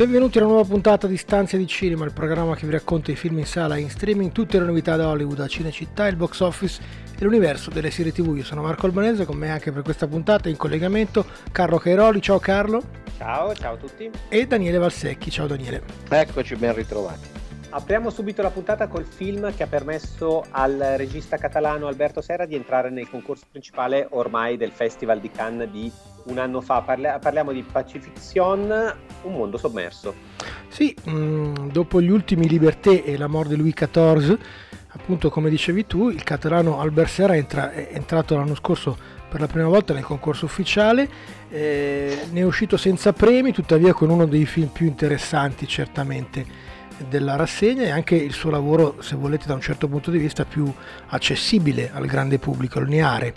Benvenuti a una nuova puntata di Stanze di Cinema, il programma che vi racconta i film in sala e in streaming, tutte le novità da Hollywood, da Cinecittà, il box office e l'universo delle serie tv. Io sono Marco Albanese, con me anche per questa puntata in collegamento Carlo Cairoli, ciao Carlo. Ciao, ciao a tutti. E Daniele Valsecchi, ciao Daniele. Eccoci, ben ritrovati. Apriamo subito la puntata col film che ha permesso al regista catalano Alberto Serra di entrare nel concorso principale ormai del Festival di Cannes di un anno fa. Parli- parliamo di Pacifiction, un mondo sommerso. Sì, mh, mm, dopo gli ultimi Liberté e la morte di Louis XIV, appunto come dicevi tu, il catalano Albert Serra entra- è entrato l'anno scorso per la prima volta nel concorso ufficiale, eh, ne è uscito senza premi, tuttavia con uno dei film più interessanti certamente della rassegna e anche il suo lavoro, se volete, da un certo punto di vista più accessibile al grande pubblico, lineare,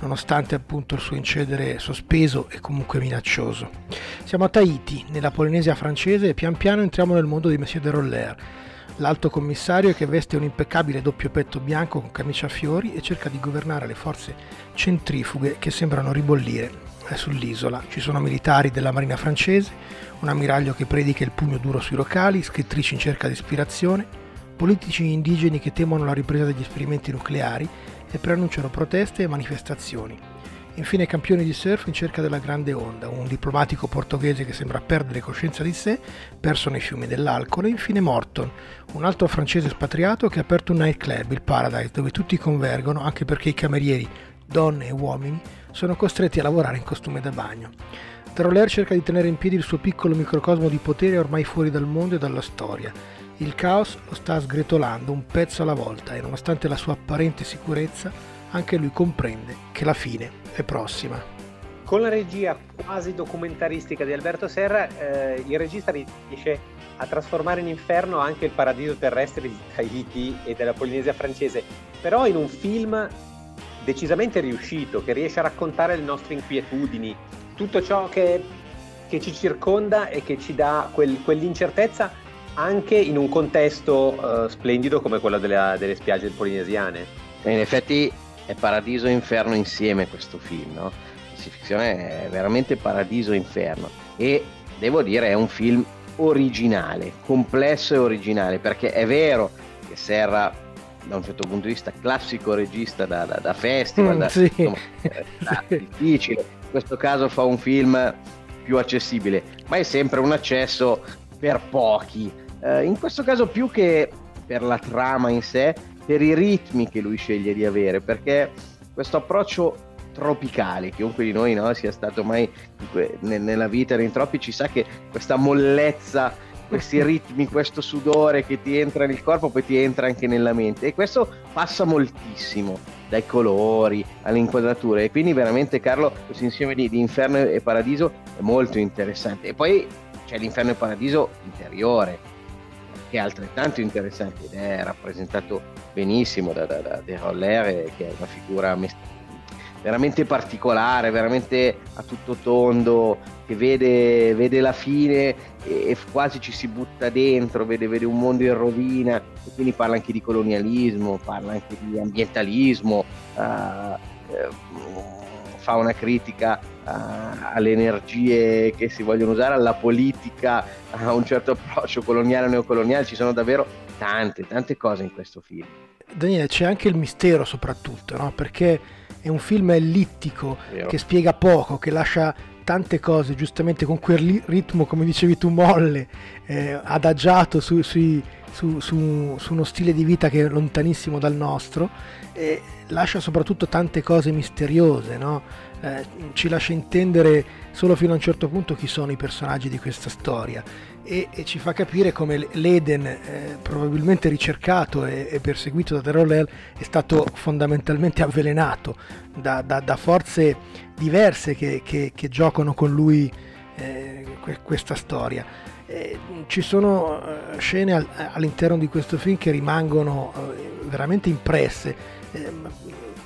nonostante appunto il suo incedere sospeso e comunque minaccioso. Siamo a Tahiti, nella Polinesia francese, e pian piano entriamo nel mondo di Monsieur de Roller, l'alto commissario che veste un impeccabile doppio petto bianco con camicia a fiori e cerca di governare le forze centrifughe che sembrano ribollire sull'isola. Ci sono militari della marina francese, un ammiraglio che predica il pugno duro sui locali, scrittrici in cerca di ispirazione, politici indigeni che temono la ripresa degli esperimenti nucleari e preannunciano proteste e manifestazioni. Infine campioni di surf in cerca della grande onda, un diplomatico portoghese che sembra perdere coscienza di sé, perso nei fiumi dell'alcol, e infine Morton, un altro francese espatriato che ha aperto un nightclub, il Paradise, dove tutti convergono anche perché i camerieri, donne e uomini, sono costretti a lavorare in costume da bagno. Troller cerca di tenere in piedi il suo piccolo microcosmo di potere ormai fuori dal mondo e dalla storia. Il caos lo sta sgretolando un pezzo alla volta e nonostante la sua apparente sicurezza, anche lui comprende che la fine è prossima. Con la regia quasi documentaristica di Alberto Serra, eh, il regista riesce a trasformare in inferno anche il paradiso terrestre di Tahiti e della Polinesia francese, però in un film decisamente riuscito, che riesce a raccontare le nostre inquietudini, tutto ciò che, che ci circonda e che ci dà quel, quell'incertezza anche in un contesto uh, splendido come quello delle, delle spiagge polinesiane. In effetti è paradiso e inferno insieme questo film, no? La ficzione è veramente paradiso e inferno e devo dire è un film originale, complesso e originale, perché è vero che Serra da un certo punto di vista classico regista da, da, da festival, mm, da, sì. insomma, eh, difficile, questo caso fa un film più accessibile, ma è sempre un accesso per pochi. Eh, in questo caso più che per la trama in sé, per i ritmi che lui sceglie di avere, perché questo approccio tropicale, chiunque di noi no, sia stato mai nella vita nei tropici sa che questa mollezza, questi ritmi, questo sudore che ti entra nel corpo poi ti entra anche nella mente. E questo passa moltissimo dai colori alle inquadrature. E quindi veramente Carlo questo insieme di, di Inferno e Paradiso è molto interessante. E poi c'è l'Inferno e Paradiso interiore che è altrettanto interessante ed è rappresentato benissimo da, da, da De Roller che è una figura veramente particolare, veramente a tutto tondo, che vede, vede la fine e, quasi ci si butta dentro, vede, vede, un mondo in rovina e quindi parla anche di colonialismo, parla anche di ambientalismo, uh, uh, fa una critica uh, alle energie che si vogliono usare, alla politica, a un certo approccio coloniale o neocoloniale, ci sono davvero tante, tante cose in questo film. Daniele, c'è anche il mistero soprattutto, no? perché è un film ellittico Vero. che spiega poco, che lascia tante cose giustamente con quel ritmo, come dicevi tu, molle, eh, adagiato su, su, su, su, uno stile di vita che è lontanissimo dal nostro, e lascia soprattutto tante cose misteriose, no? eh, ci lascia intendere solo fino a un certo punto chi sono i personaggi di questa storia e, e ci fa capire come l'Eden, eh, probabilmente ricercato e, e, perseguito da Terrorel, è stato fondamentalmente avvelenato da, da, da forze diverse che, che, che, giocano con lui eh, questa storia. Eh, ci sono eh, scene all'interno di questo film che rimangono eh, veramente impresse, eh,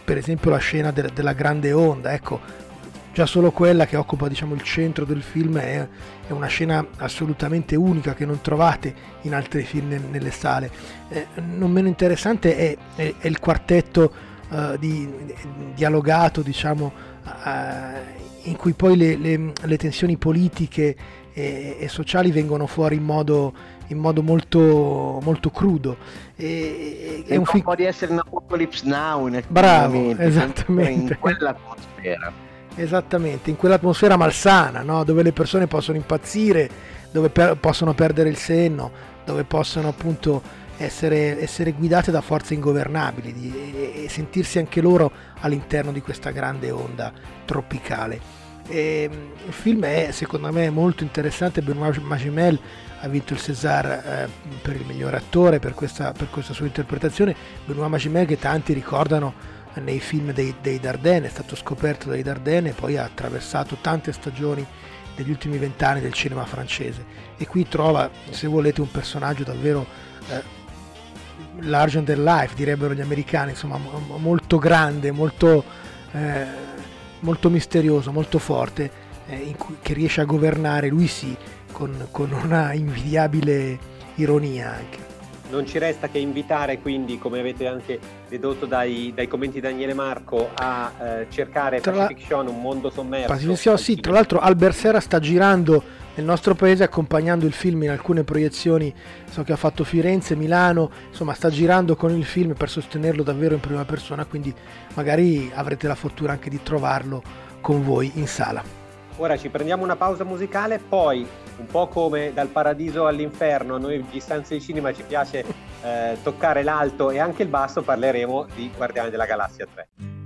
per esempio la scena de- della grande onda, ecco, già solo quella che occupa diciamo, il centro del film è, è, una scena assolutamente unica che non trovate in altri film ne- nelle sale. Eh, non meno interessante è, è, è il quartetto uh, di, di, dialogato, diciamo, uh, in cui poi le, le, le tensioni politiche e, e, sociali vengono fuori in modo, in modo molto, molto crudo. E, è un, un po' di essere in Apocalypse Now in Bravo, momenti, esattamente. In quell'atmosfera. Esattamente, in quell'atmosfera malsana, no? dove le persone possono impazzire, dove per, possono perdere il senno, dove possono appunto essere, essere guidate da forze ingovernabili di, e, e sentirsi anche loro all'interno di questa grande onda tropicale. E, il film è secondo me molto interessante, Benoît Magimel ha vinto il César eh, per il miglior attore per questa, per questa, sua interpretazione, Benoît Magimel che tanti ricordano nei film dei, dei Dardenne, è stato scoperto dai Dardenne e poi ha attraversato tante stagioni degli ultimi vent'anni del cinema francese e qui trova, se volete, un personaggio davvero eh, larger than life, direbbero gli americani, insomma molto grande, molto... Eh, molto misterioso, molto forte, eh, cui, che riesce a governare, lui sì, con, con una invidiabile ironia anche. Non ci resta che invitare quindi, come avete anche dedotto dai, dai commenti di Daniele Marco, a eh, cercare tra Pacific Fiction, un mondo sommerso. Pacific sì, tra l'altro Albert Serra sta girando nel nostro paese accompagnando il film in alcune proiezioni, so che ha fatto Firenze, Milano, insomma sta girando con il film per sostenerlo davvero in prima persona, quindi magari avrete la fortuna anche di trovarlo con voi in sala. Ora ci prendiamo una pausa musicale, poi un po' come dal paradiso all'inferno, noi di Stanze di Cinema ci piace eh, toccare l'alto e anche il basso, parleremo di Guardiani della Galassia 3.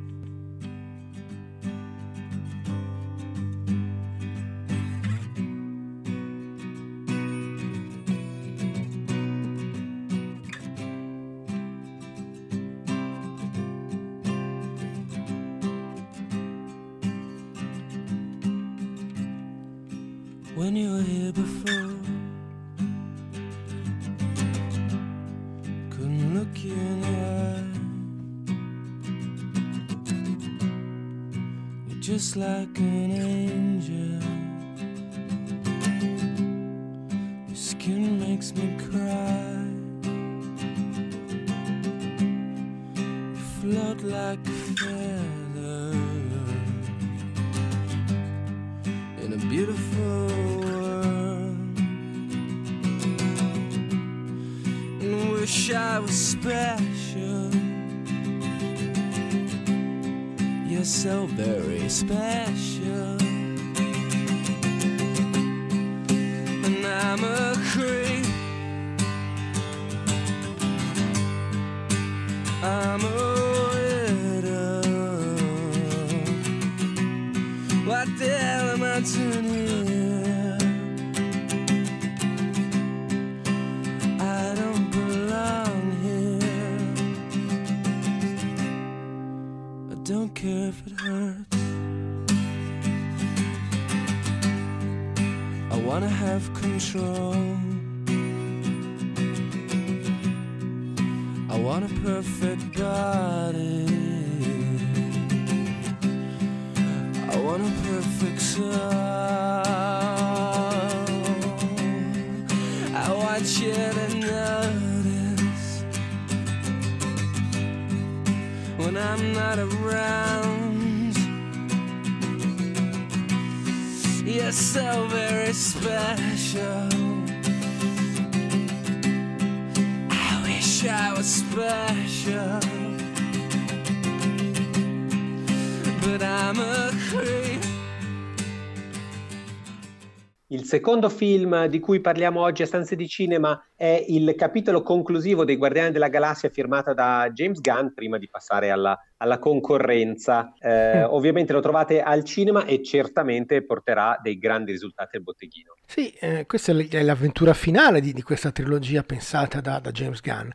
Care if it hurts. I wanna have control. I want a perfect body. I want a perfect soul. I want you to I'm not around. You're so very special. I wish I was special, but I'm a creep. Il secondo film di cui parliamo oggi a Stanze di Cinema è il capitolo conclusivo dei Guardiani della Galassia firmato da James Gunn prima di passare alla, alla concorrenza. Eh, mm. Ovviamente lo trovate al cinema e certamente porterà dei grandi risultati al botteghino. Sì, eh, questa è l'avventura finale di, di questa trilogia pensata da, da James Gunn.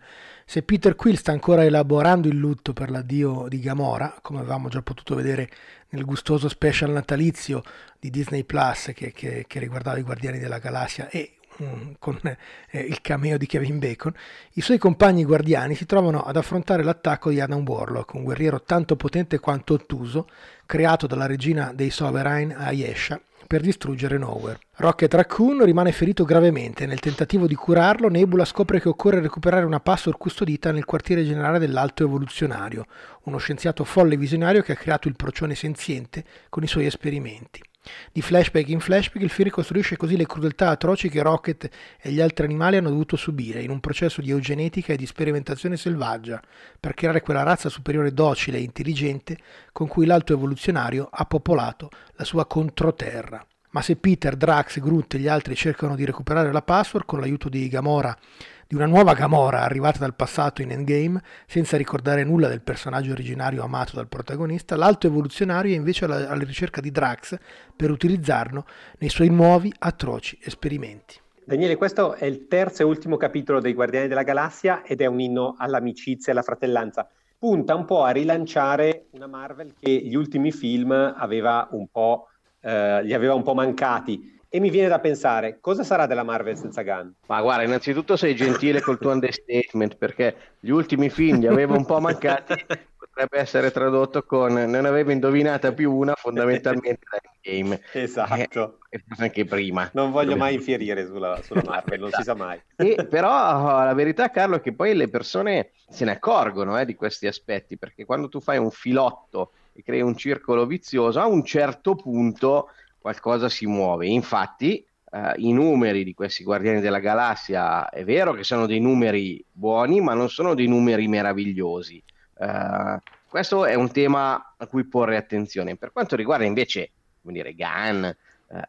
Se Peter Quill sta ancora elaborando il lutto per l'addio di Gamora, come avevamo già potuto vedere nel gustoso special natalizio di Disney Plus che, che, che riguardava i Guardiani della Galassia e Mm, con eh, il cameo di Kevin Bacon, i suoi compagni guardiani si trovano ad affrontare l'attacco di Adam Warlock, un guerriero tanto potente quanto ottuso, creato dalla regina dei Sovereign Ayesha per distruggere Nowhere. Rocket Raccoon rimane ferito gravemente. Nel tentativo di curarlo, Nebula scopre che occorre recuperare una password custodita nel quartiere generale dell'Alto Evoluzionario, uno scienziato folle visionario che ha creato il procione senziente con i suoi esperimenti. Di flashback in flashback il film ricostruisce così le crudeltà atroci che Rocket e gli altri animali hanno dovuto subire in un processo di eugenetica e di sperimentazione selvaggia per creare quella razza superiore docile e intelligente con cui l'alto evoluzionario ha popolato la sua controterra. Ma se Peter, Drax, Groot e gli altri cercano di recuperare la password con l'aiuto di Gamora di una nuova Gamora arrivata dal passato in Endgame, senza ricordare nulla del personaggio originario amato dal protagonista, l'alto evoluzionario è invece alla, alla ricerca di Drax per utilizzarlo nei suoi nuovi atroci esperimenti. Daniele, questo è il terzo e ultimo capitolo dei Guardiani della Galassia ed è un inno all'amicizia e alla fratellanza. Punta un po' a rilanciare una Marvel che gli ultimi film aveva eh, gli aveva un po' mancati e mi viene da pensare, cosa sarà della Marvel senza Gunn? Ma guarda, innanzitutto sei gentile col tuo understatement, perché gli ultimi film li avevo un po' mancati, potrebbe essere tradotto con non avevo indovinata più una fondamentalmente da game. Esatto. E, forse anche prima. Non voglio Dove... mai infierire sulla, sulla Marvel, non si sa mai. E, però la verità, Carlo, è che poi le persone se ne accorgono eh, di questi aspetti, perché quando tu fai un filotto e crei un circolo vizioso, a un certo punto qualcosa si muove. Infatti, eh, i numeri di questi Guardiani della Galassia è vero che sono dei numeri buoni, ma non sono dei numeri meravigliosi. Eh, questo è un tema a cui porre attenzione. Per quanto riguarda invece, come dire, Gunn, eh,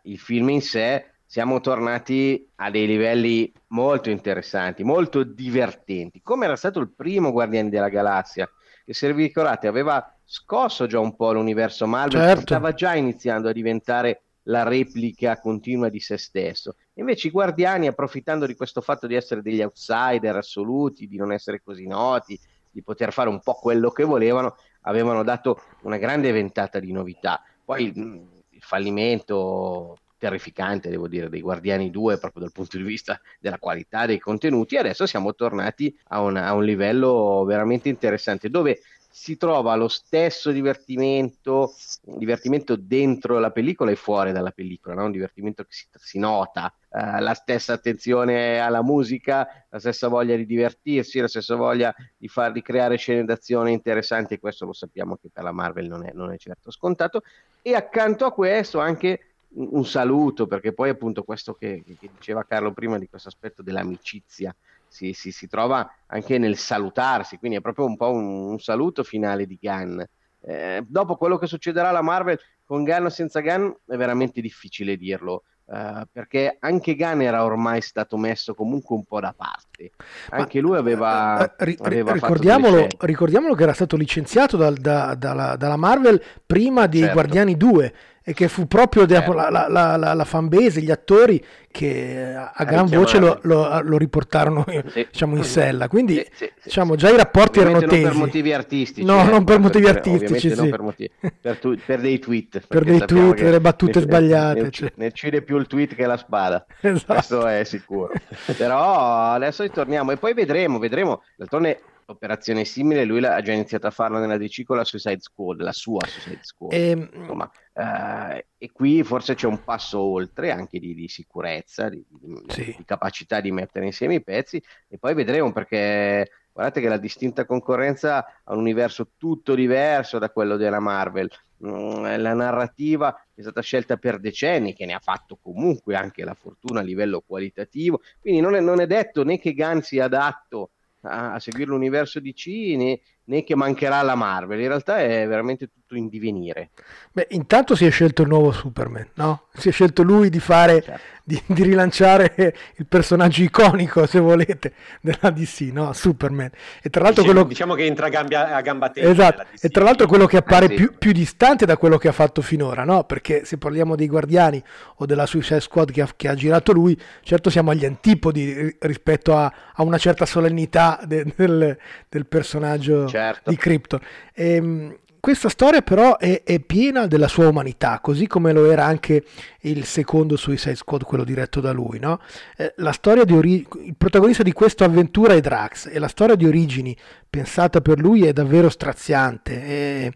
il film in sé, siamo tornati a dei livelli molto interessanti, molto divertenti, come era stato il primo Guardiani della Galassia, che se vi ricordate aveva scosso già un po' l'universo Marvel, certo. stava già iniziando a diventare la replica continua di se stesso. Invece i guardiani, approfittando di questo fatto di essere degli outsider assoluti, di non essere così noti, di poter fare un po' quello che volevano, avevano dato una grande ventata di novità. Poi il fallimento terrificante, devo dire, dei Guardiani 2 proprio dal punto di vista della qualità dei contenuti. Adesso siamo tornati a, una, a un livello veramente interessante dove si trova lo stesso divertimento, divertimento dentro la pellicola e fuori dalla pellicola, no? un divertimento che si, si nota, uh, la stessa attenzione alla musica, la stessa voglia di divertirsi, la stessa voglia di, far, di creare scene d'azione interessanti e questo lo sappiamo che per la Marvel non è, non è certo scontato. E accanto a questo anche un saluto, perché poi appunto questo che, che, diceva Carlo prima di questo aspetto dell'amicizia si, si, si, trova anche nel salutarsi, quindi è proprio un po' un, un saluto finale di Gunn. Eh, dopo quello che succederà alla Marvel con Gunn o senza Gunn è veramente difficile dirlo. Uh, perché anche Gunn era ormai stato messo comunque un po' da parte. Anche Ma, lui aveva, uh, ri, aveva ricordiamolo, ricordiamolo, che era stato licenziato dal, da, dalla, dalla, Marvel prima di certo. Guardiani 2 e che fu proprio certo. la, la, la, la fanbase, gli attori che a gran voce lo, lo, lo riportarono sì. diciamo, in sella. Quindi sì, sì, diciamo, già i rapporti erano tesi. Non per motivi artistici. No, eh, non per motivi per, artistici. Per, motivi, per, tu, per, dei tweet. Per dei tweet, delle battute ne, sbagliate. Ne, cioè. ne uccide più il tweet che la spada. Esatto. Questo è sicuro. Però adesso ritorniamo e poi vedremo, vedremo. D'altronde operazione simile, lui ha già iniziato a farla nella DC con la Suicide Squad, la sua Suicide Squad. E, ehm, Insomma, eh, e qui forse c'è un passo oltre anche di, di sicurezza, di, di, sì. di, capacità di mettere insieme i pezzi e poi vedremo perché guardate che la distinta concorrenza ha un universo tutto diverso da quello della Marvel. Mm, la narrativa è stata scelta per decenni, che ne ha fatto comunque anche la fortuna a livello qualitativo, quindi non è, non è detto né che Gunn sia adatto a, a seguire l'universo DC né, né che mancherà la Marvel, in realtà è veramente tutto in divenire. Beh, intanto si è scelto il nuovo Superman, no? Si è scelto lui di fare, certo. di, di, rilanciare il personaggio iconico, se volete, della DC, no? Superman. E tra l'altro diciamo, quello... diciamo che entra a gamba, a gamba tesa. Esatto, e tra l'altro quello che appare eh, sì. più, più, distante da quello che ha fatto finora, no? Perché se parliamo dei Guardiani o della Suicide Squad che ha, che ha girato lui, certo siamo agli antipodi rispetto a, a una certa solennità de, del, del, personaggio certo. Di Krypton. E, ehm, questa storia però è, è, piena della sua umanità, così come lo era anche il secondo Suicide Squad, quello diretto da lui. No? Eh, ori- il protagonista di questa avventura è Drax e la storia di origini pensata per lui è davvero straziante, è,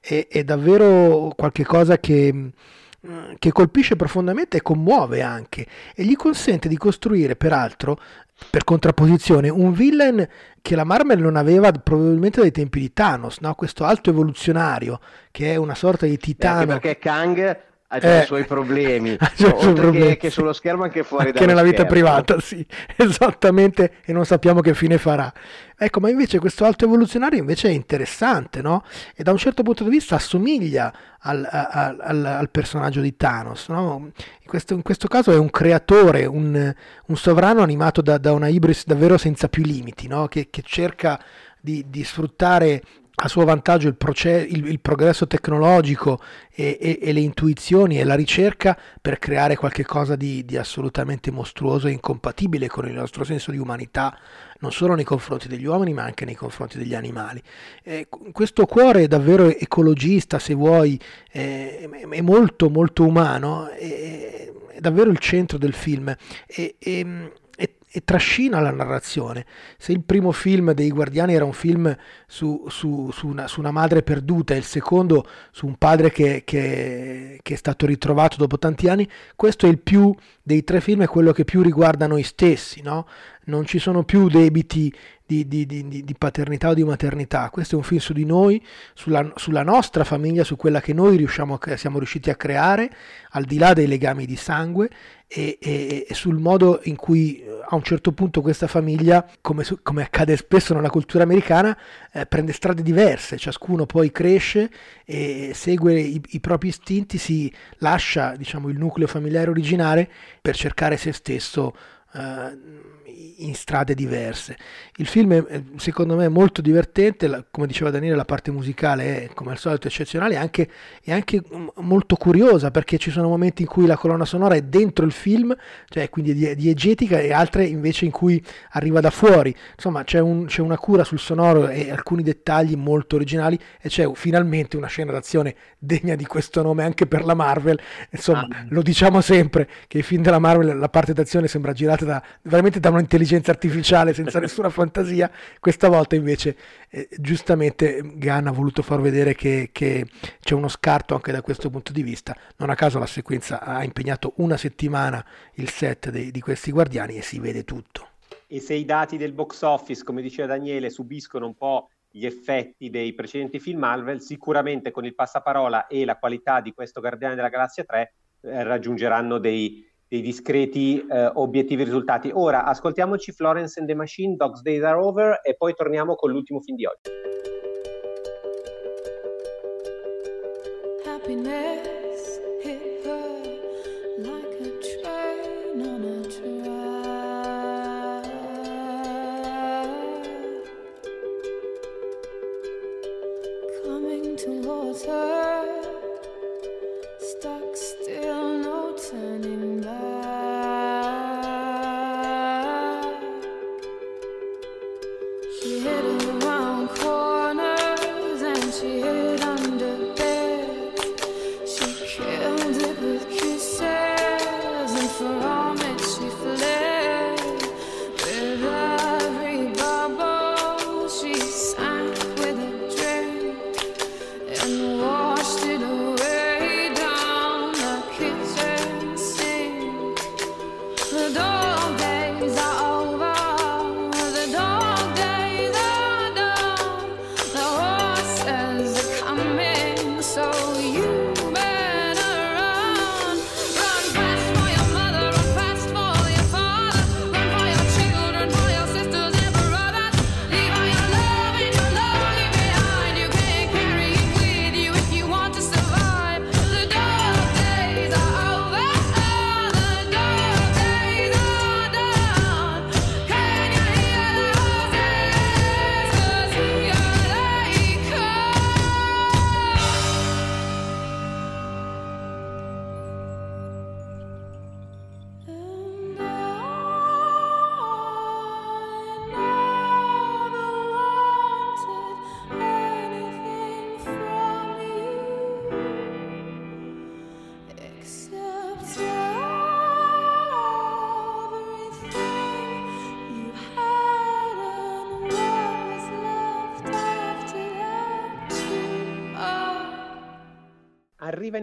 è, è davvero qualcosa che che colpisce profondamente e commuove anche e gli consente di costruire peraltro per contrapposizione un villain che la Marvel non aveva probabilmente dai tempi di Thanos, no? questo alto evoluzionario che è una sorta di titano. Anche perché Kang ha eh, i suoi problemi, cioè, oltre problemi. Che, che, sullo schermo anche fuori anche nella vita privata, sì, esattamente, e non sappiamo che fine farà. Ecco, ma invece questo alto evoluzionario invece è interessante, no? E da un certo punto di vista assomiglia al, al, al, al personaggio di Thanos, no? In questo, in questo, caso è un creatore, un, un sovrano animato da, da, una ibris davvero senza più limiti, no? che, che cerca di, di sfruttare a suo vantaggio il, proce- il, il progresso tecnologico e, e, e, le intuizioni e la ricerca per creare qualcosa di, di assolutamente mostruoso e incompatibile con il nostro senso di umanità, non solo nei confronti degli uomini ma anche nei confronti degli animali. Eh, questo cuore davvero ecologista, se vuoi, eh, è molto molto umano, è, è davvero il centro del film. E, e, trascina la narrazione. Se il primo film dei Guardiani era un film su, su, su, una, su una, madre perduta e il secondo su un padre che, che, che, è stato ritrovato dopo tanti anni, questo è il più dei tre film, è quello che più riguarda noi stessi, no? non ci sono più debiti di, di, di, di, paternità o di maternità. Questo è un film su di noi, sulla, sulla nostra famiglia, su quella che noi riusciamo, siamo riusciti a creare, al di là dei legami di sangue, e, e, e sul modo in cui eh, a un certo punto questa famiglia, come, come accade spesso nella cultura americana, eh, prende strade diverse, ciascuno poi cresce e segue i, i propri istinti, si lascia diciamo, il nucleo familiare originale per cercare se stesso. Eh, in strade diverse. Il film è, secondo me è molto divertente, come diceva Daniele la parte musicale è come al solito eccezionale e anche, è anche molto curiosa perché ci sono momenti in cui la colonna sonora è dentro il film, cioè quindi di, diegetica e altre invece in cui arriva da fuori. Insomma c'è, un, c'è una cura sul sonoro e alcuni dettagli molto originali e c'è finalmente una scena d'azione degna di questo nome anche per la Marvel. Insomma ah. lo diciamo sempre che i film della Marvel la parte d'azione sembra girata da, veramente da un'intelligenza intelligenza artificiale senza nessuna fantasia, questa volta invece eh, giustamente Gunn ha voluto far vedere che, che, c'è uno scarto anche da questo punto di vista, non a caso la sequenza ha impegnato una settimana il set dei, di questi guardiani e si vede tutto. E se i dati del box office, come diceva Daniele, subiscono un po' gli effetti dei precedenti film Marvel, sicuramente con il passaparola e la qualità di questo Guardiani della Galassia 3 eh, raggiungeranno dei, dei discreti eh, obiettivi risultati. Ora ascoltiamoci Florence and the Machine, Dogs Days Are Over e poi torniamo con l'ultimo film di oggi. Happiness towards her.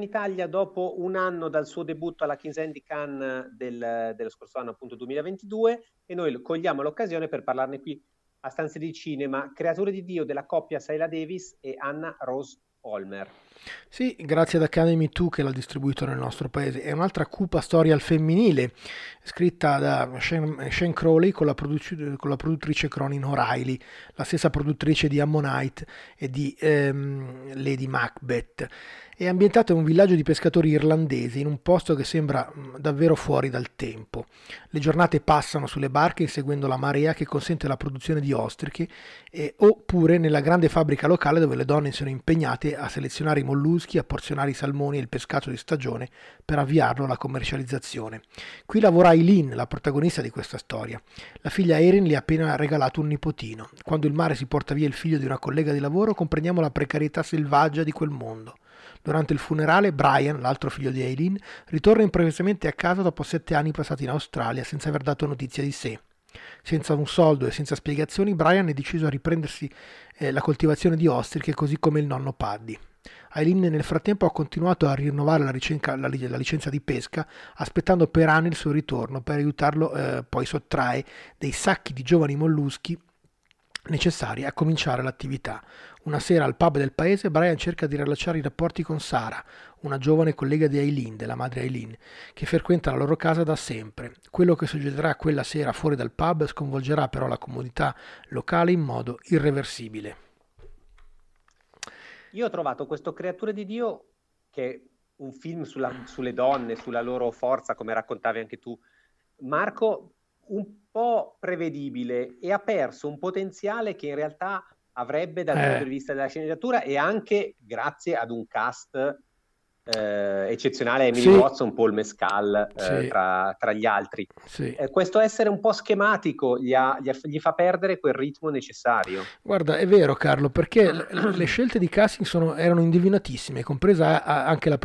In Italia dopo un anno dal suo debutto alla Kings Andy Cannes del, dello scorso anno, appunto 2022, e noi cogliamo l'occasione per parlarne qui a Stanze di Cinema, Creature di Dio della coppia Saila Davis e Anna Rose Olmer. Sì, grazie ad Academy 2 che l'ha distribuito nel nostro paese. È un'altra cupa storia al femminile, scritta da Shane, Crowley con la, produc- con la, produttrice Cronin O'Reilly, la stessa produttrice di Ammonite e di ehm, Lady Macbeth è ambientato in un villaggio di pescatori irlandesi in un posto che sembra davvero fuori dal tempo. Le giornate passano sulle barche inseguendo la marea che consente la produzione di ostriche eh, oppure nella grande fabbrica locale dove le donne sono impegnate a selezionare i molluschi, a porzionare i salmoni e il pescato di stagione per avviarlo alla commercializzazione. Qui lavora Eileen, la protagonista di questa storia. La figlia Erin le ha appena regalato un nipotino. Quando il mare si porta via il figlio di una collega di lavoro comprendiamo la precarietà selvaggia di quel mondo. Durante il funerale, Brian, l'altro figlio di Aileen, ritorna improvvisamente a casa dopo sette anni passati in Australia senza aver dato notizia di sé. Senza un soldo e senza spiegazioni, Brian è deciso a riprendersi eh, la coltivazione di ostriche così come il nonno Paddy. Aileen nel frattempo ha continuato a rinnovare la, ricenca, la, la, licenza di pesca, aspettando per anni il suo ritorno. Per aiutarlo eh, poi sottrae dei sacchi di giovani molluschi necessari a cominciare l'attività. Una sera al pub del paese Brian cerca di riallacciare i rapporti con Sara, una giovane collega di Eileen, della madre Eileen, che frequenta la loro casa da sempre. Quello che succederà quella sera fuori dal pub sconvolgerà però la comunità locale in modo irreversibile. Io ho trovato questo Creature di Dio che è un film sulla, sulle donne, sulla loro forza, come raccontavi anche tu, Marco, un po' prevedibile e ha perso un potenziale che in realtà avrebbe dal eh. punto di vista della sceneggiatura e anche grazie ad un cast eh, eccezionale Emily sì. Watson, Paul Mescal eh, sì. tra, tra, gli altri. Sì. Eh, questo essere un po' schematico gli, ha, gli, ha, gli, fa perdere quel ritmo necessario. Guarda, è vero Carlo, perché le, le scelte di casting sono, erano indivinatissime, compresa anche la,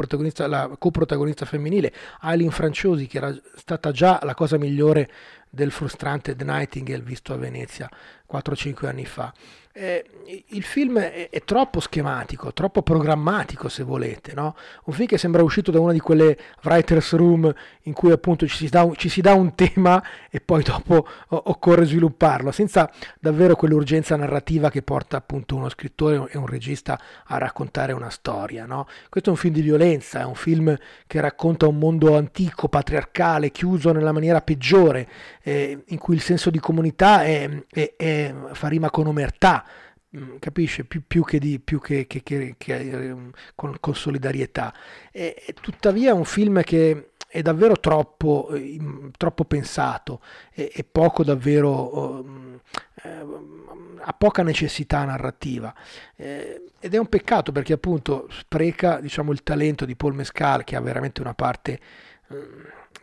la coprotagonista femminile, Aileen Franciosi, che era stata già la cosa migliore del frustrante The Nightingale visto a Venezia 4-5 anni fa. Eh, il film è, è, troppo schematico, troppo programmatico se volete, no? un film che sembra uscito da una di quelle writers room in cui appunto ci si dà un, si dà un tema e poi dopo o, occorre svilupparlo, senza davvero quell'urgenza narrativa che porta appunto uno scrittore e un regista a raccontare una storia. No? Questo è un film di violenza, è un film che racconta un mondo antico, patriarcale, chiuso nella maniera peggiore, eh, in cui il senso di comunità è, è, è, fa rima con omertà, capisce? Più, più, che, di, più che, che, che ehm, con, con, solidarietà. E, e tuttavia è un film che è davvero troppo, eh, troppo pensato e, e, poco davvero eh, ha poca necessità narrativa eh, ed è un peccato perché appunto spreca diciamo il talento di Paul Mescal che ha veramente una parte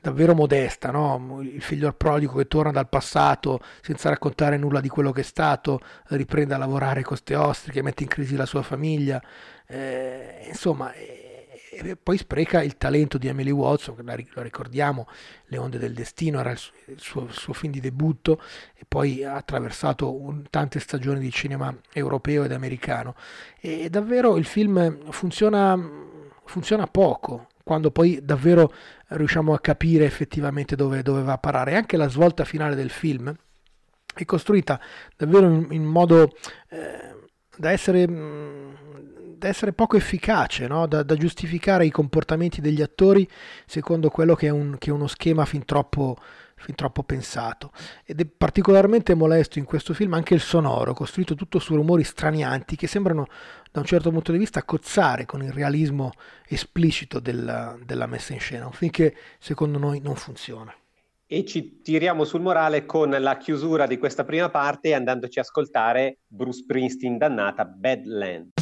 davvero modesta, no? il figlio prodigo che torna dal passato senza raccontare nulla di quello che è stato, riprende a lavorare con queste ostriche, mette in crisi la sua famiglia, eh, insomma, e poi spreca il talento di Emily Watson, che lo ricordiamo, Le onde del destino era il suo, il suo, il suo film di debutto e poi ha attraversato un, tante stagioni di cinema europeo ed americano. E davvero il film funziona, funziona poco, quando poi davvero riusciamo a capire effettivamente dove, dove va a parare. Anche la svolta finale del film è costruita davvero in, in modo eh, da, essere, mm, da essere poco efficace, no? da, da, giustificare i comportamenti degli attori secondo quello che è, un, che è uno schema fin troppo fin troppo pensato. Ed è particolarmente molesto in questo film anche il sonoro, costruito tutto su rumori stranianti che sembrano da un certo punto di vista cozzare con il realismo esplicito della, della messa in scena, un film che secondo noi non funziona. E ci tiriamo sul morale con la chiusura di questa prima parte andandoci a ascoltare Bruce Springsteen dannata Badland.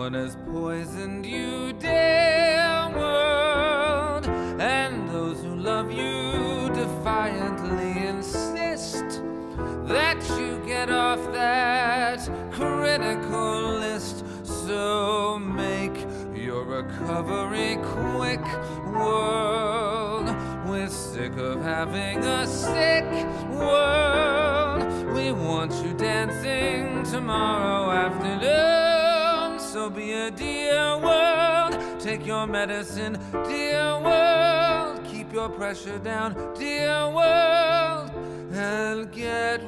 What has poisoned you, dear world? And those who love you defiantly insist that you get off that critical list. So make your recovery quick, world. We're sick of having a sick world. We want you dancing tomorrow afternoon. So be a dear world. Take your medicine, dear world. Keep your pressure down, dear world. And get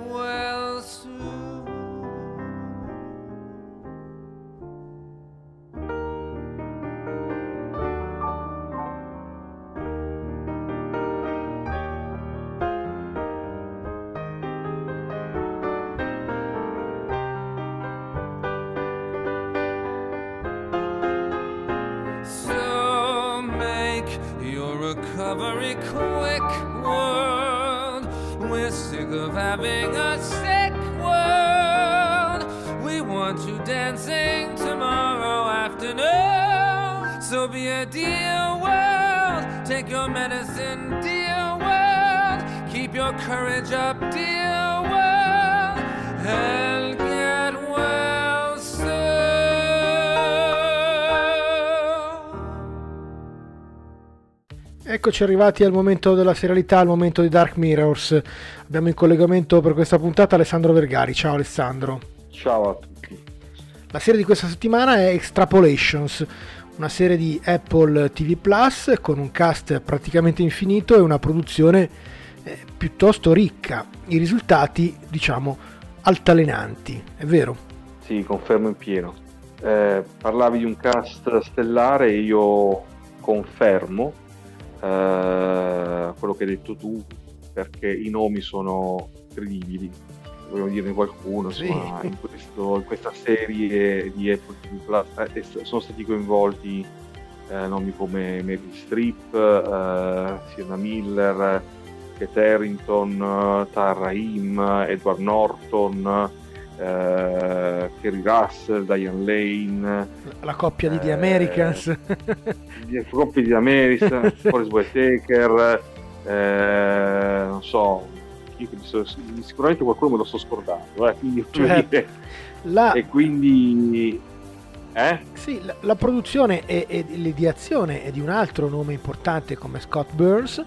Eccoci arrivati al momento della serialità, al momento di Dark Mirrors. Abbiamo in collegamento per questa puntata Alessandro Vergari. Ciao Alessandro. Ciao a tutti. La serie di questa settimana è Extrapolations, una serie di Apple TV Plus con un cast praticamente infinito e una produzione eh, piuttosto ricca. I risultati, diciamo, altalenanti, è vero? Sì, confermo in pieno. Eh, parlavi di un cast stellare io confermo eh, quello che hai detto tu, perché i nomi sono credibili. Vogliamo dirne qualcuno, Sì. insomma, in, questo- in questa serie di Apple TV eh, sono stati coinvolti eh, nomi come Meryl Streep, eh, Sienna Miller, Kate Harrington, eh, Tara Rahim, Edward Norton, eh, Kerry Russell, Diane Lane, La coppia di The Eh, Americans. di coppie di Ameris, Forrest Whitaker, eh, non so, sicuramente qualcuno me lo sto scordando, eh, quindi, dire, La, e quindi... Eh? sì, la, la produzione e, e l'ideazione è di un altro nome importante come Scott Burns.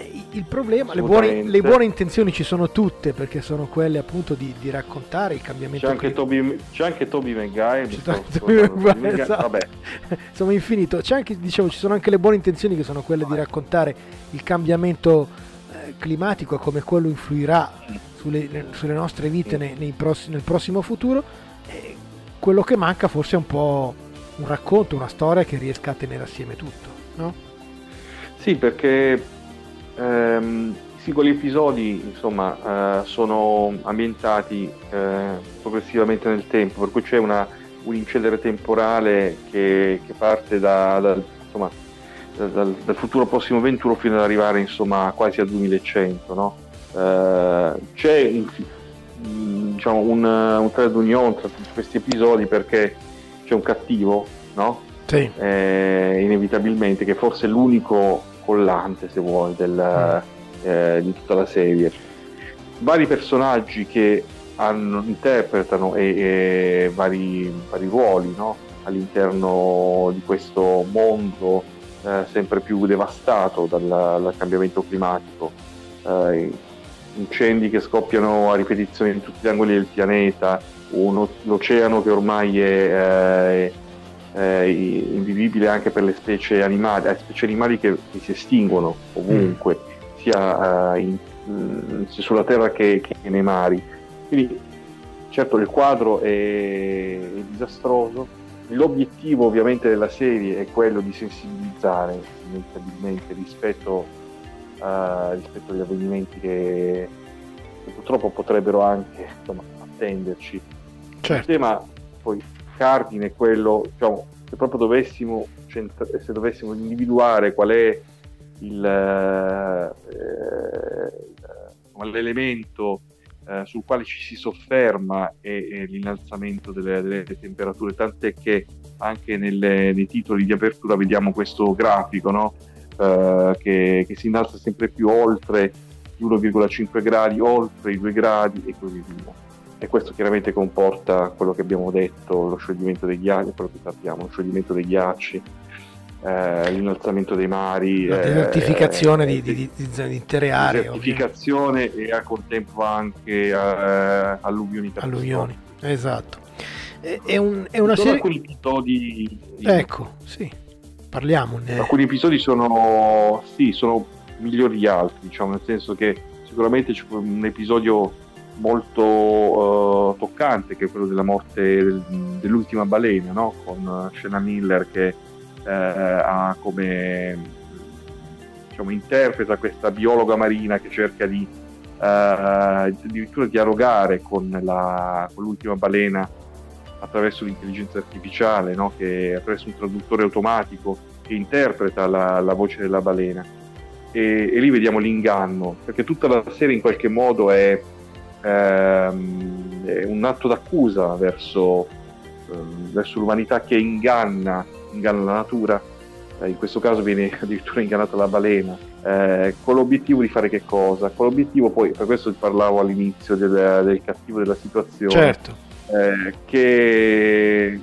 Eh, Il problema, le buone, le buone intenzioni ci sono tutte perché sono quelle appunto di, di raccontare il cambiamento C'è anche, Toby, c'è anche Toby Maguire, C'è anche Tobey Maguire, esatto. vabbè, Insomma, infinito. C'è anche, dicevo, ci sono anche le buone intenzioni che sono quelle di raccontare il cambiamento eh, climatico e come quello influirà sulle, sulle nostre vite nei- nei prossi- nel prossimo futuro. Eh, quello che manca forse è un po' un racconto, una storia che riesca a tenere assieme tutto, no? Sì, perché ehm, i singoli episodi insomma, eh, sono ambientati eh, progressivamente nel tempo, per cui c'è una, un incedere temporale che, che parte da- dal, insomma, da- dal- dal futuro prossimo venturo fino ad arrivare insomma, quasi al 2100. no? Eh, c'è un, diciamo, un, un trade union tra tutti questi episodi perché c'è un cattivo, no? Sì. eh, inevitabilmente, che forse è l'unico collante, se vuoi, del, eh, di tutta la serie. Vari personaggi che hanno- interpretano e, e vari, vari ruoli no? all'interno di questo mondo eh, sempre più devastato dal, dal cambiamento climatico. Eh, incendi che scoppiano a ripetizione in tutti gli angoli del pianeta, uno- l'oceano che ormai è, eh, è invivibile anche per le specie animali, eh, specie animali che, che si estinguono ovunque, sia, eh, in- mm, sia sulla terra che, che nei mari. Quindi certo il quadro è, è disastroso. L'obiettivo ovviamente della serie è quello di sensibilizzare inevitabilmente rispetto, eh, rispetto agli avvenimenti che, che purtroppo potrebbero anche insomma, attenderci. Il Certo. tema poi cardine è quello, diciamo, se proprio dovessimo, se dovessimo individuare qual è il, eh, l'elemento eh, sul quale ci si sofferma è, è l'innalzamento delle, delle temperature, tant'è che anche nelle- nei titoli di apertura vediamo questo grafico no? Eh, che, che si innalza sempre più oltre gli 1,5 gradi, oltre i 2 gradi e così via. E questo chiaramente comporta quello che abbiamo detto, lo scioglimento dei ghiacci, quello che sappiamo, lo scioglimento dei ghiacci, eh, l'innalzamento dei mari, La eh, desertificazione di, eh, di- di- di- di intere aree, ovviamente. desertificazione e al contempo anche eh, alluvioni alluvioni. Esatto. È, è un- è una serie... alcuni episodi Ecco, sì, parliamone. alcuni episodi sono sì sono migliori di altri diciamo nel senso che sicuramente c'è un episodio molto eh, toccante che è quello della morte del- dell'ultima balena no? con Shana Miller che eh, ha come diciamo interpreta questa biologa marina che cerca di eh, addirittura dialogare con, la, con l'ultima balena attraverso l'intelligenza artificiale no? che attraverso un traduttore automatico che interpreta la, la voce della balena e, e lì vediamo l'inganno perché tutta la serie in qualche modo è, ehm, è un atto d'accusa verso, ehm, verso l'umanità che inganna, inganna la natura Eh, in questo caso viene addirittura ingannata la balena eh, con l'obiettivo di fare che cosa? con l'obiettivo poi, per questo ti parlavo all'inizio del, del cattivo della situazione Certo, eh, che,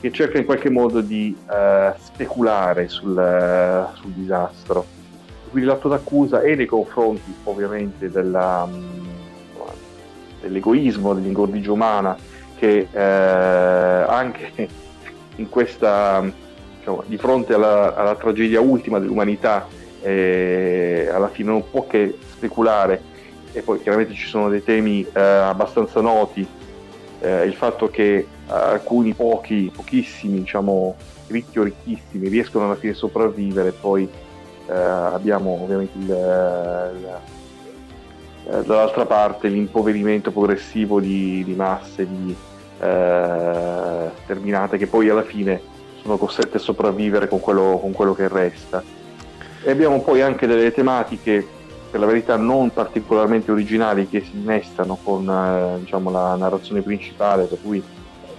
che cerca in qualche modo di eh, speculare sul, sul disastro. Quindi l'atto d'accusa è nei confronti ovviamente della, dell'egoismo, dell'ingordigia umana che eh, anche in questa, diciamo, di fronte alla, alla tragedia ultima dell'umanità eh, alla fine non può che speculare. E poi chiaramente ci sono dei temi eh, abbastanza noti eh, il fatto che alcuni pochi, pochissimi, diciamo, ricchi o ricchissimi riescono alla fine a sopravvivere, poi eh, abbiamo ovviamente il, il- eh, dall'altra parte l'impoverimento progressivo di, di masse di, eh, sterminate che poi alla fine sono costrette a sopravvivere con quello, con quello che resta. E abbiamo poi anche delle tematiche per la verità non particolarmente originali che si innestano con eh, diciamo, la narrazione principale, per cui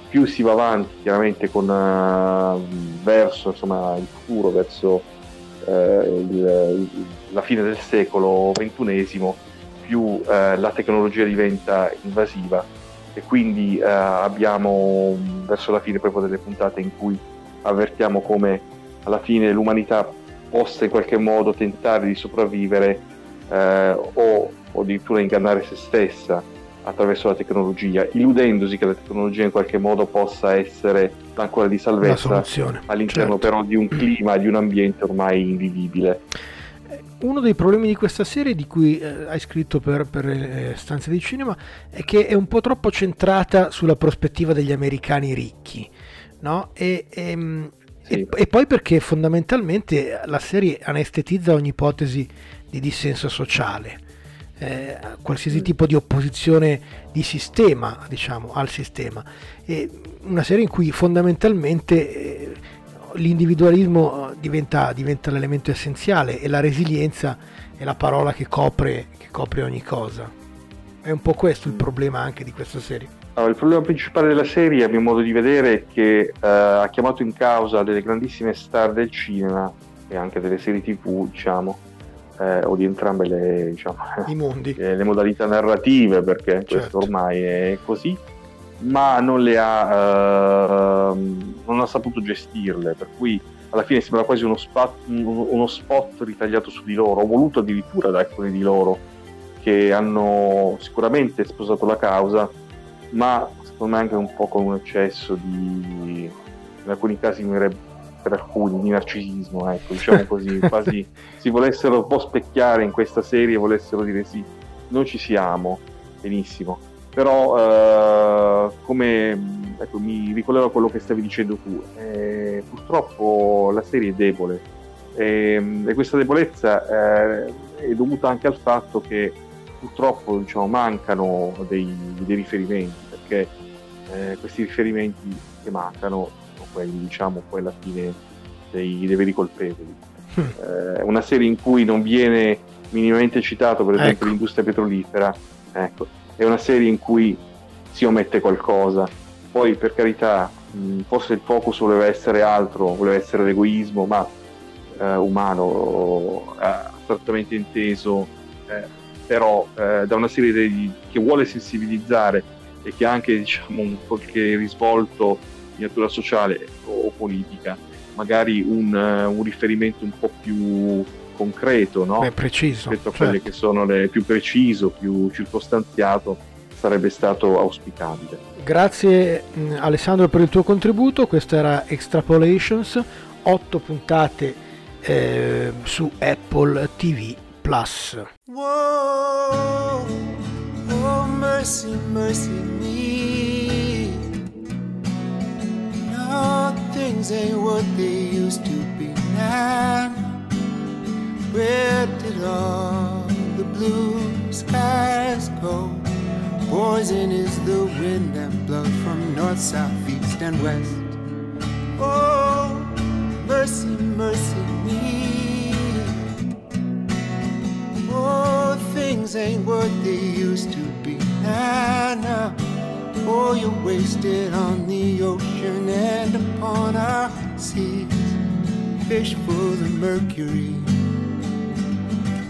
più si va avanti chiaramente con, eh, verso insomma, il futuro, verso eh, il- il- la fine del secolo XXI, più eh, la tecnologia diventa invasiva e quindi eh, abbiamo verso la fine proprio delle puntate in cui avvertiamo come alla fine l'umanità possa in qualche modo tentare di sopravvivere eh, o, o addirittura ingannare se stessa attraverso la tecnologia, illudendosi che la tecnologia in qualche modo possa essere l'ancora di salvezza all'interno certo. però di un clima, di un ambiente ormai invivibile. Uno dei problemi di questa serie, di cui eh, hai scritto per, per eh, Stanze di Cinema, è che è un po' troppo centrata sulla prospettiva degli americani ricchi, no? E, ehm, Sì. e- e poi perché fondamentalmente la serie anestetizza ogni ipotesi di dissenso sociale, eh, qualsiasi Mm. tipo di opposizione di sistema, diciamo, al sistema. E una serie in cui fondamentalmente eh, l'individualismo diventa, diventa l'elemento essenziale e la resilienza è la parola che copre, che copre ogni cosa. È un po' questo il problema anche di questa serie. Allora, il problema principale della serie, a mio modo di vedere, è che eh, ha chiamato in causa delle grandissime star del cinema e anche delle serie tv, diciamo, eh, o di entrambe le, diciamo, I mondi. eh, le modalità narrative, perché Certo. questo ormai è così, ma non le ha, ehm, non ha saputo gestirle, per cui alla fine sembra quasi uno, spa- uno spot ritagliato su di loro, voluto addirittura da alcuni di loro che hanno sicuramente sposato la causa, ma secondo me anche un po' con un eccesso di, in alcuni casi per alcuni di narcisismo, ecco, diciamo così, quasi si volessero un po' specchiare in questa serie, volessero dire sì, noi ci siamo, benissimo, però eh, come ecco, mi ricollego a quello che stavi dicendo tu, eh, purtroppo la serie è debole e, e questa debolezza eh, è dovuta anche al fatto che purtroppo diciamo, mancano dei, dei riferimenti, perché eh, questi riferimenti che mancano sono quelli diciamo poi alla fine dei, dei veri colpevoli. Eh, una serie in cui non viene minimamente citato per esempio Ecco. l'industria petrolifera, ecco, è una serie in cui si omette qualcosa, poi per carità forse il focus voleva essere altro, voleva essere l'egoismo, ma eh, umano, eh, astrattamente inteso, eh, però eh, da una serie di, che vuole sensibilizzare e che ha anche diciamo, un qualche risvolto di natura sociale o politica, magari un, uh, un riferimento un po' più concreto, no? Beh, preciso, rispetto a certo. quelle che sono le più preciso, più circostanziato, sarebbe stato auspicabile. Grazie Alessandro per il tuo contributo, questo era Extrapolations, 8 puntate eh, su Apple TV Plus. Whoa, oh mercy, mercy me. No, things ain't what they used to be now. Where did all the blue skies go? Poison is the wind that blows from north, south, east, and west. Oh, mercy, mercy me. Oh, things ain't what they used to be now. Oh, you're wasted on the ocean and upon our seas, fish full of mercury.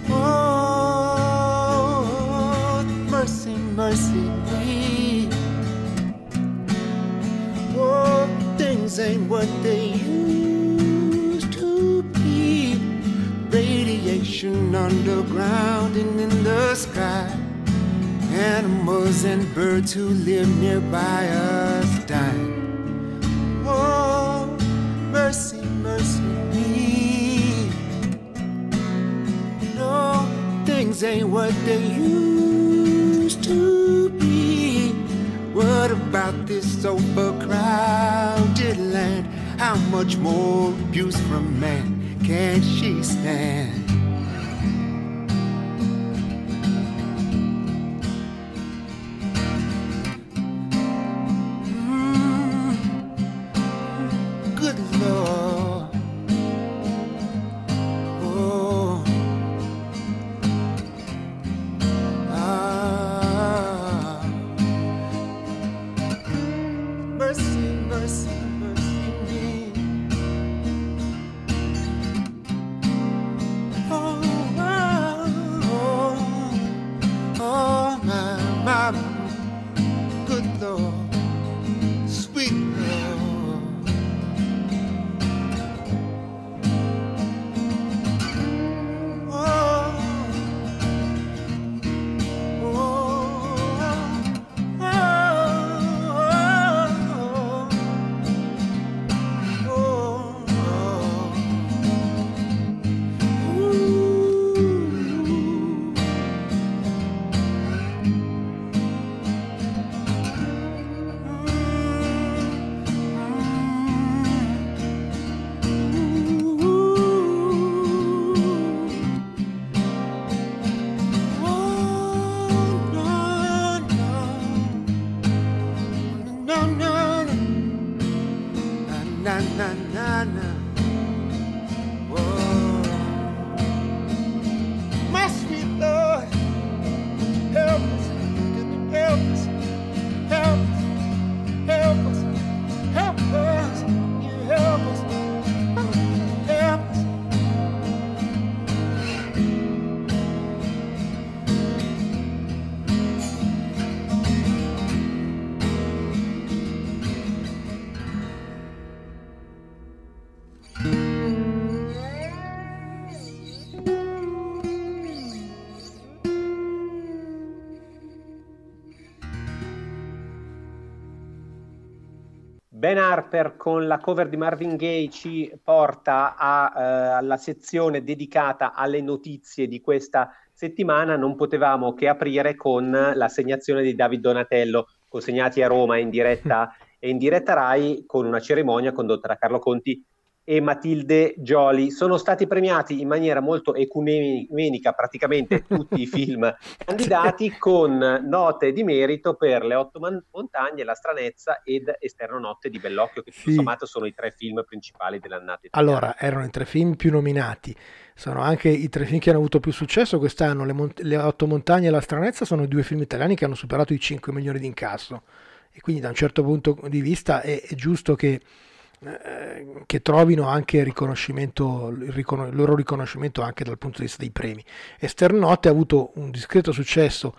Oh, mercy, mercy me. Oh, things ain't what they used to be. Radiation underground and in the sky. Animals and birds who live nearby us die. Oh, mercy, mercy things ain't what they used to be. What about this overcrowded land? How much more abuse from man can she stand? Harper con la cover di Marvin Gaye ci porta a, eh, alla sezione dedicata alle notizie di questa settimana. Non potevamo che aprire con l'assegnazione di David Donatello, consegnati a Roma in diretta e in diretta Rai con una cerimonia condotta da Carlo Conti e Matilde Gioli. Sono stati premiati in maniera molto ecumenica praticamente tutti i film candidati con note di merito per Le Otto Man- Montagne, La Stranezza ed Esterno Notte di Bellocchio, che tutto Sì. sommato sono i tre film principali dell'annata italiana. Allora, erano i tre film più nominati. Sono anche i tre film che hanno avuto più successo quest'anno. Le, Mont- Le Otto Montagne e La Stranezza sono i due film italiani che hanno superato i 5 milioni di incasso. e quindi da un certo punto di vista è, è giusto che, eh, che, trovino anche il, riconoscimento, il, riconos- il, loro riconoscimento anche dal punto di vista dei premi. Esternotte ha avuto un discreto successo,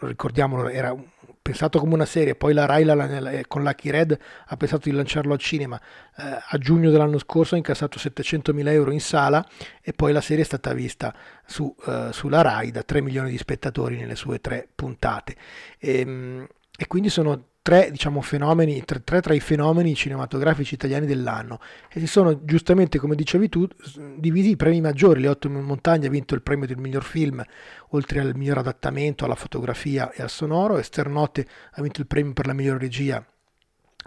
ricordiamolo, era un pensato come una serie, poi la Rai la, eh, con Lucky Red ha pensato di lanciarlo al cinema, eh, a giugno dell'anno scorso ha incassato 700.000 euro in sala e poi la serie è stata vista su, eh, sulla Rai da 3 milioni di spettatori nelle sue tre puntate. E, ehm, e quindi sono tre, diciamo, fenomeni, tre, tre, tra i fenomeni cinematografici italiani dell'anno e si sono giustamente, come dicevi tu, divisi i premi maggiori. Le Otto Montagne ha vinto il premio del miglior film, oltre al miglior adattamento, alla fotografia e al sonoro. Esternotte ha vinto il premio per la miglior regia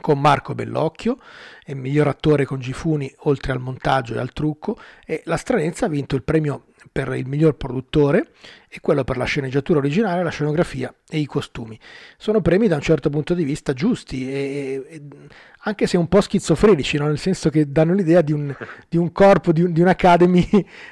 con Marco Bellocchio, e miglior attore con Gifuni oltre al montaggio e al trucco e La Stranezza ha vinto il premio per il miglior produttore e quello per la sceneggiatura originale, la scenografia e i costumi. Sono premi da un certo punto di vista giusti e, e anche se un po' schizofrenici, no? nel senso che danno l'idea di un, di un corpo, di, un, di un'academy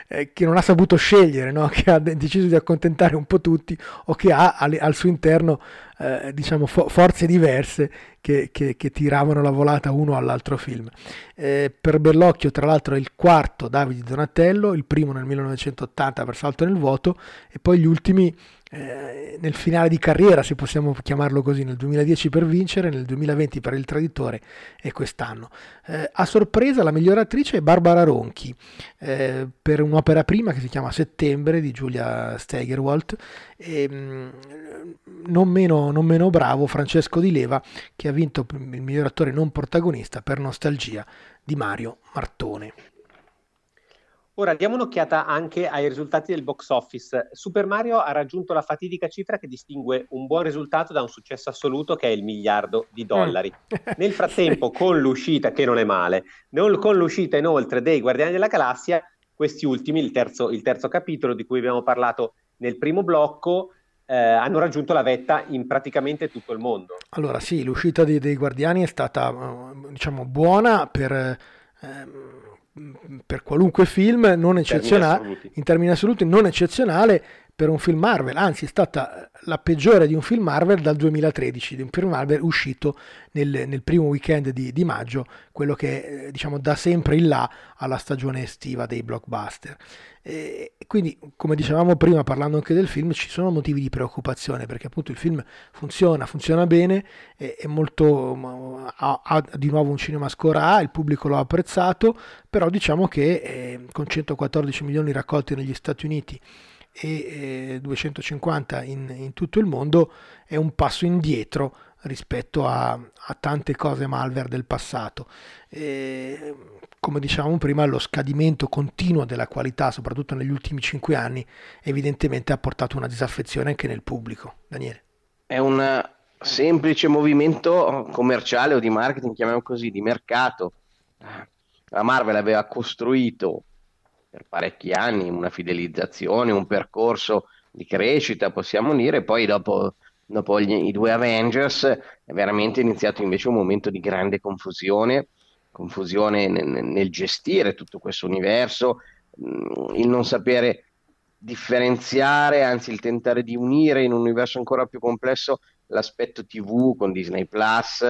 eh, che non ha saputo scegliere, no? che ha deciso di accontentare un po' tutti o che ha al, al suo interno eh, diciamo, fo- forze diverse che, che, che, tiravano la volata uno all'altro film. Eh, per Bellocchio, tra l'altro, è il quarto Davide Donatello, il primo nel 1980 per Salto nel vuoto e poi gli ultimi eh, nel finale di carriera, se possiamo chiamarlo così, nel 2010 per vincere, nel 2020 per Il Traditore e quest'anno. Eh, a sorpresa la migliore attrice è Barbara Ronchi eh, per un'opera prima che si chiama Settembre di Giulia Steigerwald e ehm, non meno, non meno bravo Francesco Di Leva che ha vinto il miglior attore non protagonista per Nostalgia di Mario Martone. Ora diamo un'occhiata anche ai risultati del box office. Super Mario ha raggiunto la fatidica cifra che distingue un buon risultato da un successo assoluto che è il miliardo di dollari. Mm. Nel frattempo, con l'uscita, che non è male, con l'uscita inoltre dei Guardiani della Galassia, questi ultimi, il terzo, il terzo capitolo di cui abbiamo parlato nel primo blocco, eh, hanno raggiunto la vetta in praticamente tutto il mondo. Allora sì, l'uscita dei, dei Guardiani è stata diciamo, buona per... Ehm per qualunque film non eccezionale, in termini assoluti non eccezionale per un film Marvel, anzi è stata la peggiore di un film Marvel dal 2013, di un film Marvel uscito nel, nel primo weekend di, di, maggio, quello che eh, diciamo dà sempre il là alla stagione estiva dei blockbuster. E quindi, come dicevamo prima, parlando anche del film, ci sono motivi di preoccupazione perché appunto il film funziona, funziona bene, è, è molto, ha, ha, di nuovo un cinema score A, il pubblico lo ha apprezzato, però diciamo che eh, con 114 milioni raccolti negli Stati Uniti e eh, 250 in, in, tutto il mondo è un passo indietro rispetto a, a tante cose malware del passato. E, come dicevamo prima, lo scadimento continuo della qualità, soprattutto negli ultimi cinque anni, evidentemente ha portato una disaffezione anche nel pubblico. Daniele. È un semplice movimento commerciale o di marketing, chiamiamo così, di mercato. La Marvel aveva costruito per parecchi anni una fidelizzazione, un percorso di crescita, possiamo dire, poi dopo, dopo gli, i due Avengers è veramente iniziato invece un momento di grande confusione confusione nel, nel gestire tutto questo universo, mm, il non sapere differenziare, anzi il tentare di unire in un universo ancora più complesso l'aspetto TV con Disney Plus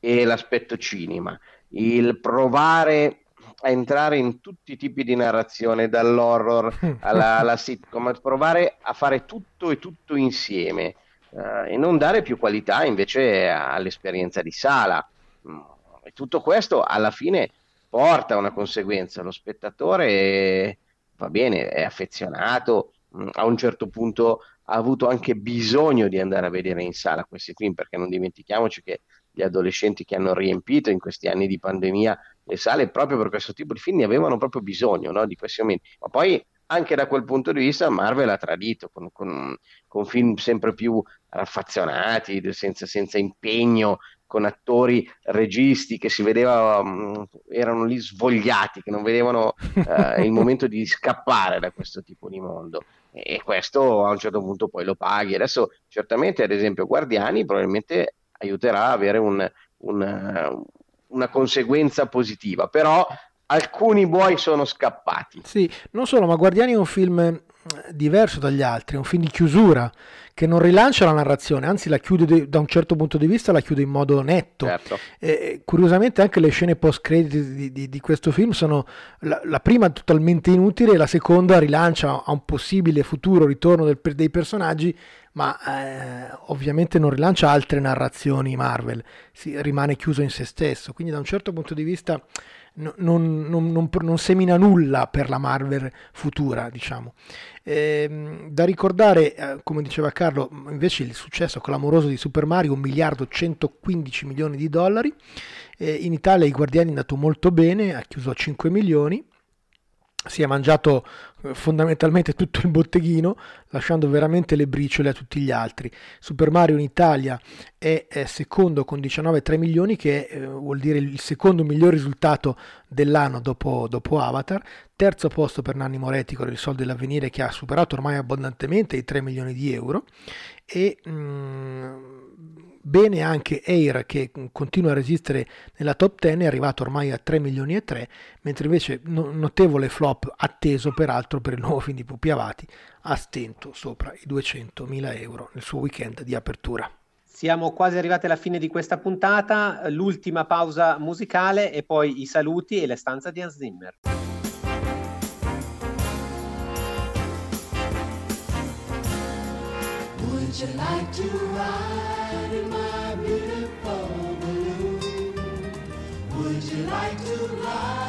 e l'aspetto cinema, il provare a entrare in tutti i tipi di narrazione, dall'horror alla, alla sitcom, provare a fare tutto e tutto insieme uh, e non dare più qualità invece all'esperienza di sala. Mm, e tutto questo alla fine porta a una conseguenza. Lo spettatore va bene, è affezionato, mm, a un certo punto ha avuto anche bisogno di andare a vedere in sala questi film, perché non dimentichiamoci che gli adolescenti che hanno riempito in questi anni di pandemia le sale proprio per questo tipo di film ne avevano proprio bisogno no, di questi momenti. Ma poi anche da quel punto di vista Marvel ha tradito con, con, con film sempre più raffazzonati, senza, senza impegno, con attori, registi che si vedeva um, erano lì svogliati, che non vedevano uh, il momento di scappare da questo tipo di mondo. E questo a un certo punto poi lo paghi. Adesso certamente, ad esempio, Guardiani probabilmente aiuterà a avere un, un, una conseguenza positiva, però alcuni buoi sono scappati. Sì, non solo, ma Guardiani è un film diverso dagli altri, è un film di chiusura che non rilancia la narrazione, anzi la chiude de- da un certo punto di vista, la chiude in modo netto. Certo. E, curiosamente anche le scene post crediti di, di, di, questo film sono la, la, prima totalmente inutile la seconda rilancia a un possibile futuro ritorno del, dei personaggi, ma eh, ovviamente non rilancia altre narrazioni Marvel, si, rimane chiuso in se stesso. Quindi da un certo punto di vista non, non, non, non, semina nulla per la Marvel futura, diciamo. Eh, da ricordare, eh, come diceva Carlo, invece il successo clamoroso di Super Mario, 1 miliardo 115 milioni di dollari. Eh, in Italia i Guardiani è andato molto bene, ha chiuso a 5 milioni si è mangiato eh, fondamentalmente tutto il botteghino, lasciando veramente le briciole a tutti gli altri. Super Mario in Italia è, è secondo con 19,3 milioni, che eh, vuol dire il secondo miglior risultato dell'anno dopo, dopo, Avatar. Terzo posto per Nanni Moretti con il Soldo dell'Avvenire, che ha superato ormai abbondantemente i 3 milioni di euro. E. Mm, Bene anche Air che continua a resistere nella top 10, è arrivato ormai a 3 milioni e 3, mentre invece notevole flop atteso peraltro per il nuovo film di Pupi Avati a stento sopra i 200 mila euro nel suo weekend di apertura. Siamo quasi arrivati alla fine di questa puntata, l'ultima pausa musicale e poi i saluti e la stanza di Hans Zimmer. Would you like to ride? You like to ride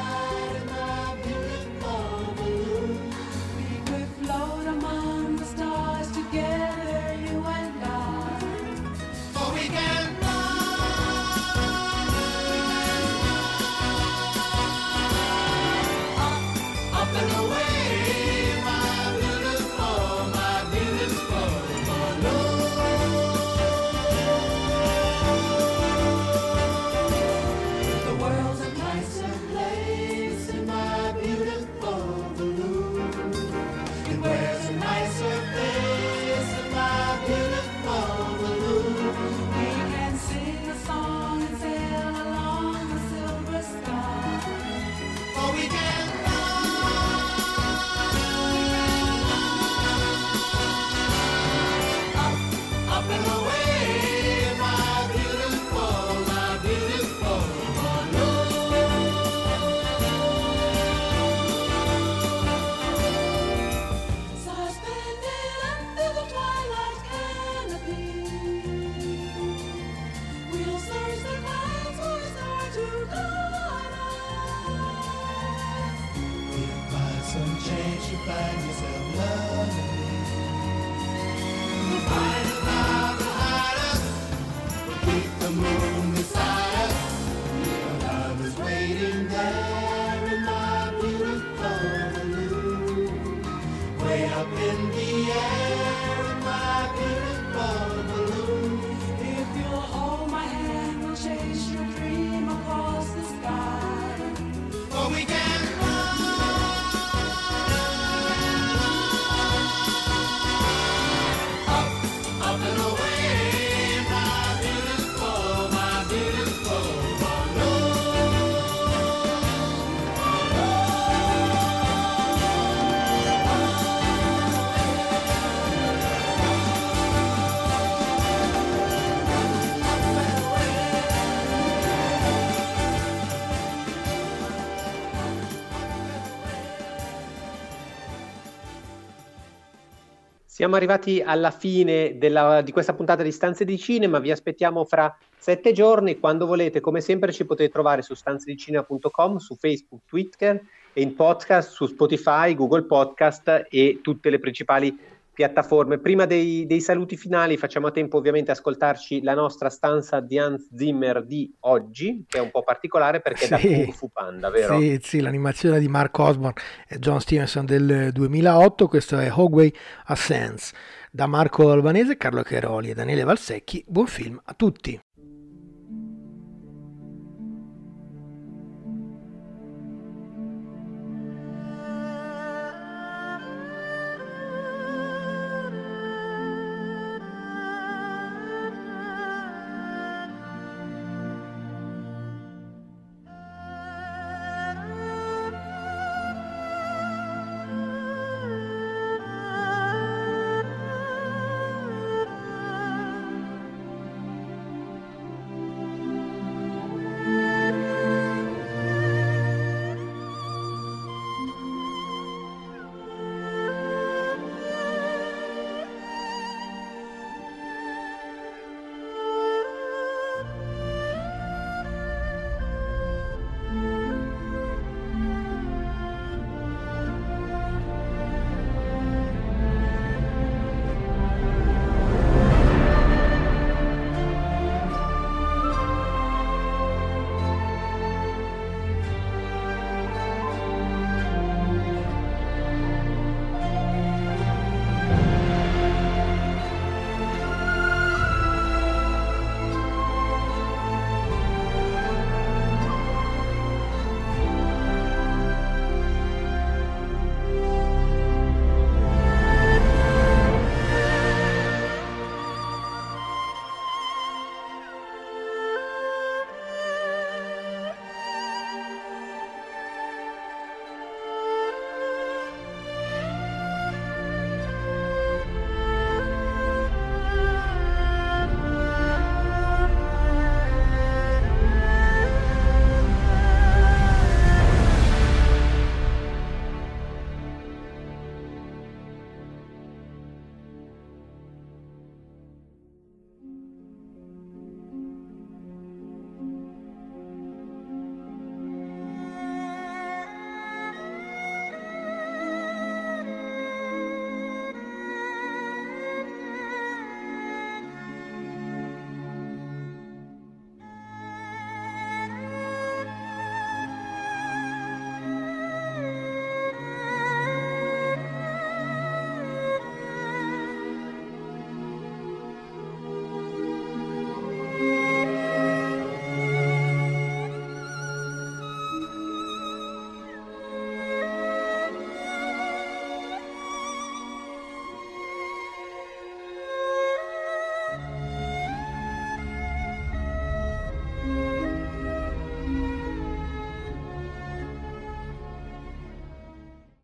Siamo arrivati alla fine della, di questa puntata di Stanze di Cinema, vi aspettiamo fra sette giorni, quando volete, come sempre ci potete trovare su stanzedicinema.com, su Facebook, Twitter e in podcast su Spotify, Google Podcast e tutte le principali piattaforme. Prima dei, dei, saluti finali facciamo a tempo ovviamente ascoltarci la nostra stanza di Hans Zimmer di oggi, che è un po' particolare perché sì, è da Kung Fu Panda, vero? Sì, sì, l'animazione di Mark Osborne e John Stevenson del 2008, questo è Hogway Ascends. Da Marco Albanese, Carlo Cheroli e Daniele Valsecchi, buon film a tutti!